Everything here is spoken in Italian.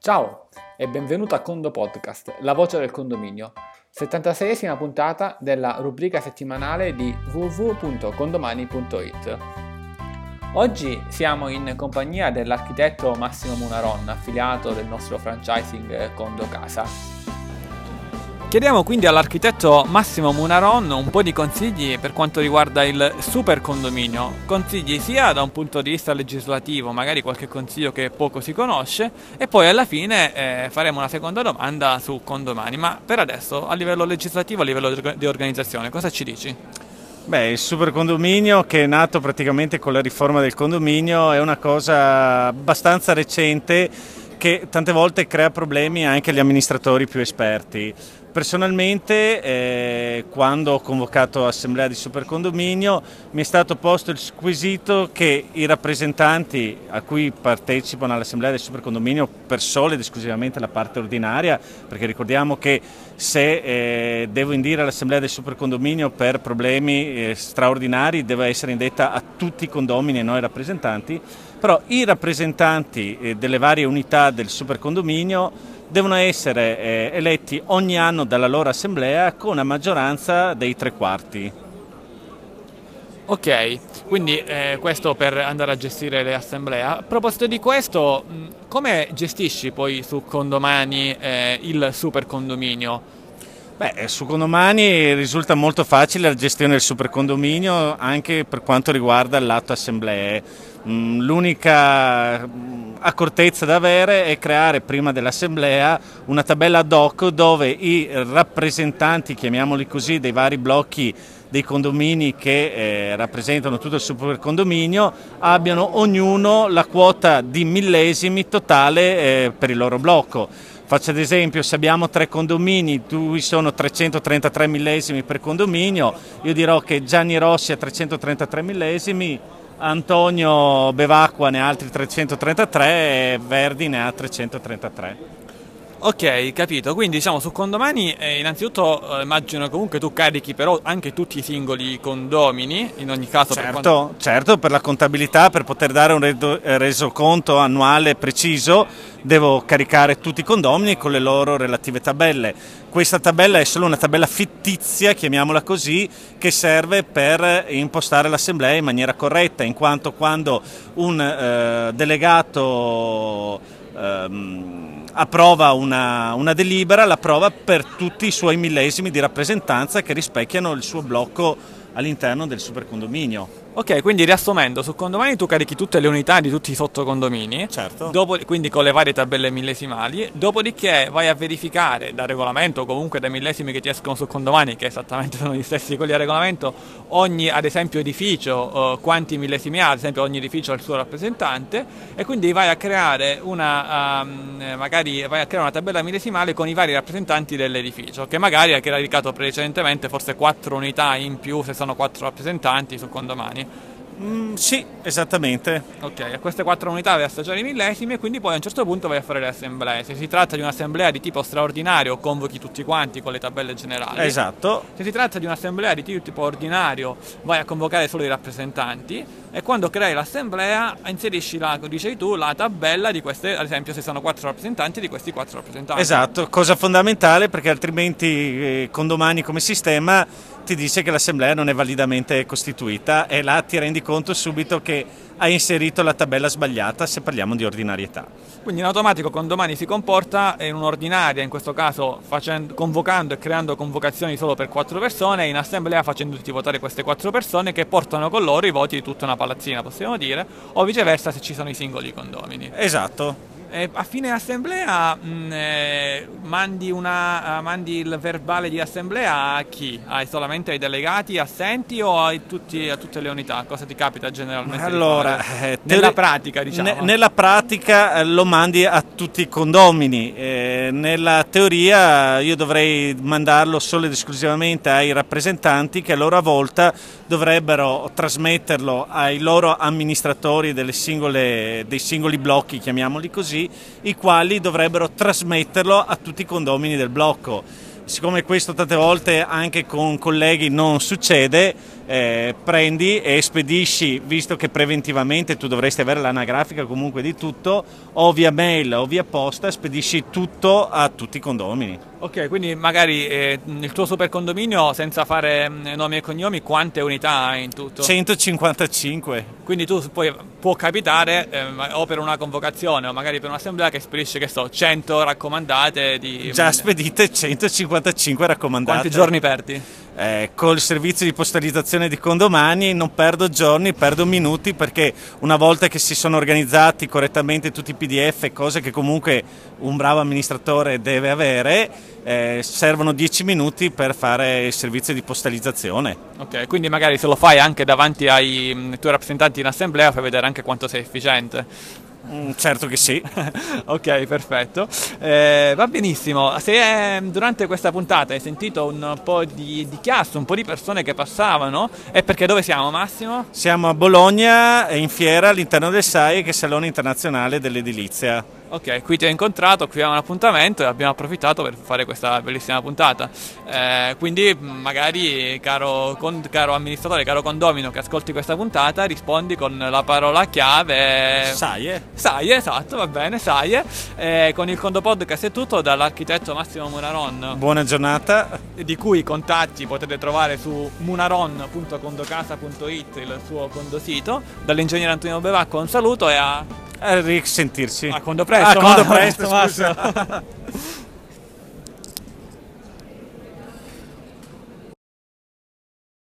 Ciao e benvenuto a Condo Podcast, la voce del condominio, 76esima puntata della rubrica settimanale di www.condomani.it. Oggi siamo in compagnia dell'architetto Massimo Munaron, affiliato del nostro franchising Condo Casa. Chiediamo quindi all'architetto Massimo Munaron un po' di consigli per quanto riguarda il super condominio, consigli sia da un punto di vista legislativo, magari qualche consiglio che poco si conosce, e poi alla fine eh, faremo una seconda domanda su condomani. Ma per adesso, a livello legislativo, a livello di organizzazione, cosa ci dici? Beh, il super condominio che è nato praticamente con la riforma del condominio è una cosa abbastanza recente che tante volte crea problemi anche agli amministratori più esperti. Personalmente, eh, quando ho convocato assemblea di supercondominio, mi è stato posto il quesito che i rappresentanti a cui partecipano all'assemblea del supercondominio per solo ed esclusivamente la parte ordinaria, perché ricordiamo che se eh, devo indire all'assemblea del supercondominio per problemi eh, straordinari deve essere indetta a tutti i condomini e non ai rappresentanti, però i rappresentanti eh, delle varie unità del supercondominio devono essere eh, eletti ogni anno dalla loro assemblea con una maggioranza dei tre quarti. Ok, quindi eh, questo per andare a gestire le assemblee. A proposito di questo, come gestisci poi su Condomani eh, il super condominio? Beh, su Condomani risulta molto facile la gestione del super condominio anche per quanto riguarda il lato assemblee. Mm, l'unica accortezza da avere è creare prima dell'assemblea una tabella ad hoc dove i rappresentanti, chiamiamoli così, dei vari blocchi dei condomini che eh, rappresentano tutto il supercondominio abbiano ognuno la quota di millesimi totale eh, per il loro blocco. Faccio ad esempio, se abbiamo tre condomini, cui sono 333 millesimi per condominio, io dirò che Gianni Rossi ha 333 millesimi, Antonio Bevacqua ne ha altri 333 e Verdi ne ha 333. Ok, capito. Quindi diciamo su condomani, eh, innanzitutto eh, immagino comunque tu carichi però anche tutti i singoli condomini, in ogni caso. Certo, per quanto... certo, per la contabilità, per poter dare un eh, resoconto annuale preciso, devo caricare tutti i condomini con le loro relative tabelle. Questa tabella è solo una tabella fittizia, chiamiamola così, che serve per impostare l'assemblea in maniera corretta, in quanto quando un eh, delegato... Ehm, approva una, una delibera, l'approva per tutti i suoi millesimi di rappresentanza che rispecchiano il suo blocco all'interno del supercondominio. Ok, quindi riassumendo, su condomini tu carichi tutte le unità di tutti i sottocondomini, certo. dopo, quindi con le varie tabelle millesimali, dopodiché vai a verificare dal regolamento o comunque dai millesimi che ti escono su condomini, che esattamente sono gli stessi quelli del regolamento, ogni ad esempio edificio, uh, quanti millesimi ha, ad esempio ogni edificio ha il suo rappresentante, e quindi vai a creare una, um, magari vai a creare una tabella millesimale con i vari rappresentanti dell'edificio, che magari hai caricato precedentemente forse quattro unità in più se sono quattro rappresentanti su condomini. Mm, sì, esattamente. Ok, a queste quattro unità vai assaggiare i millesimi e quindi poi a un certo punto vai a fare le assemblee. Se si tratta di un'assemblea di tipo straordinario, convochi tutti quanti con le tabelle generali. Esatto. Se si tratta di un'assemblea di tipo ordinario, vai a convocare solo i rappresentanti e quando crei l'assemblea inserisci la, dicevi tu, la tabella di queste, ad esempio se sono quattro rappresentanti, di questi quattro rappresentanti. Esatto, cosa fondamentale perché altrimenti eh, con domani come sistema ti dice che l'assemblea non è validamente costituita e là ti rendi conto subito che hai inserito la tabella sbagliata se parliamo di ordinarietà. Quindi in automatico con domani si comporta in un'ordinaria, in questo caso facendo, convocando e creando convocazioni solo per quattro persone in assemblea facendoti votare queste quattro persone che portano con loro i voti di tutta una palazzina, possiamo dire, o viceversa se ci sono i singoli condomini. Esatto. Eh, a fine assemblea mh, mm, eh, mandi, una, uh, mandi, il verbale di assemblea a chi? Hai solamente ai delegati assenti o a, tutti, a tutte le unità? Cosa ti capita generalmente? Allora, eh, nella pratica diciamo. Ne, nella pratica eh, lo mandi a tutti i condomini, eh, nella teoria io dovrei mandarlo solo ed esclusivamente ai rappresentanti che a loro volta dovrebbero trasmetterlo ai loro amministratori singole, dei singoli blocchi, chiamiamoli così, i quali dovrebbero trasmetterlo a tutti i condomini del blocco. siccome questo tante volte anche con colleghi non succede, eh, prendi e spedisci, visto che preventivamente tu dovresti avere l'anagrafica comunque di tutto, o via mail o via posta, spedisci tutto a tutti i condomini. Ok, quindi magari eh, il tuo super condominio, senza fare mm, nomi e cognomi, quante unità hai in tutto? 155. Quindi tu puoi, può capitare eh, o per una convocazione o magari per un'assemblea che spedisce, che so, 100 raccomandate di... Già spedite 155 raccomandate. Quanti giorni perdi? Eh, col servizio di postalizzazione di condomani non perdo giorni, perdo minuti perché una volta che si sono organizzati correttamente tutti i PDF, cose che comunque un bravo amministratore deve avere, eh, servono 10 minuti per fare il servizio di postalizzazione. Ok, quindi magari se lo fai anche davanti ai mm, tuoi rappresentanti in assemblea fai vedere anche quanto sei efficiente. Mm, certo che sì. ok, perfetto. Eh, va benissimo. Se eh, durante questa puntata hai sentito un po' di, di, chiasso, un po' di persone che passavano, è perché dove siamo Massimo? Siamo a Bologna, in fiera all'interno del SAI, che è il Salone Internazionale dell'Edilizia. Ok, qui ti ho incontrato, qui abbiamo un appuntamento e abbiamo approfittato per fare questa bellissima puntata. Eh, quindi magari, caro, con, caro, amministratore, caro condomino che ascolti questa puntata, rispondi con la parola chiave... Saie. Saie, esatto, va bene, Saie. Eh, con il Condo Podcast è tutto dall'architetto Massimo Munaron. Buona giornata. Di cui i contatti potete trovare su munaron.condocasa.it, il suo condosito. Dall'ingegnere Antonio Bevacco un saluto e a risentirci. A quando presto. A quando presto, scusa.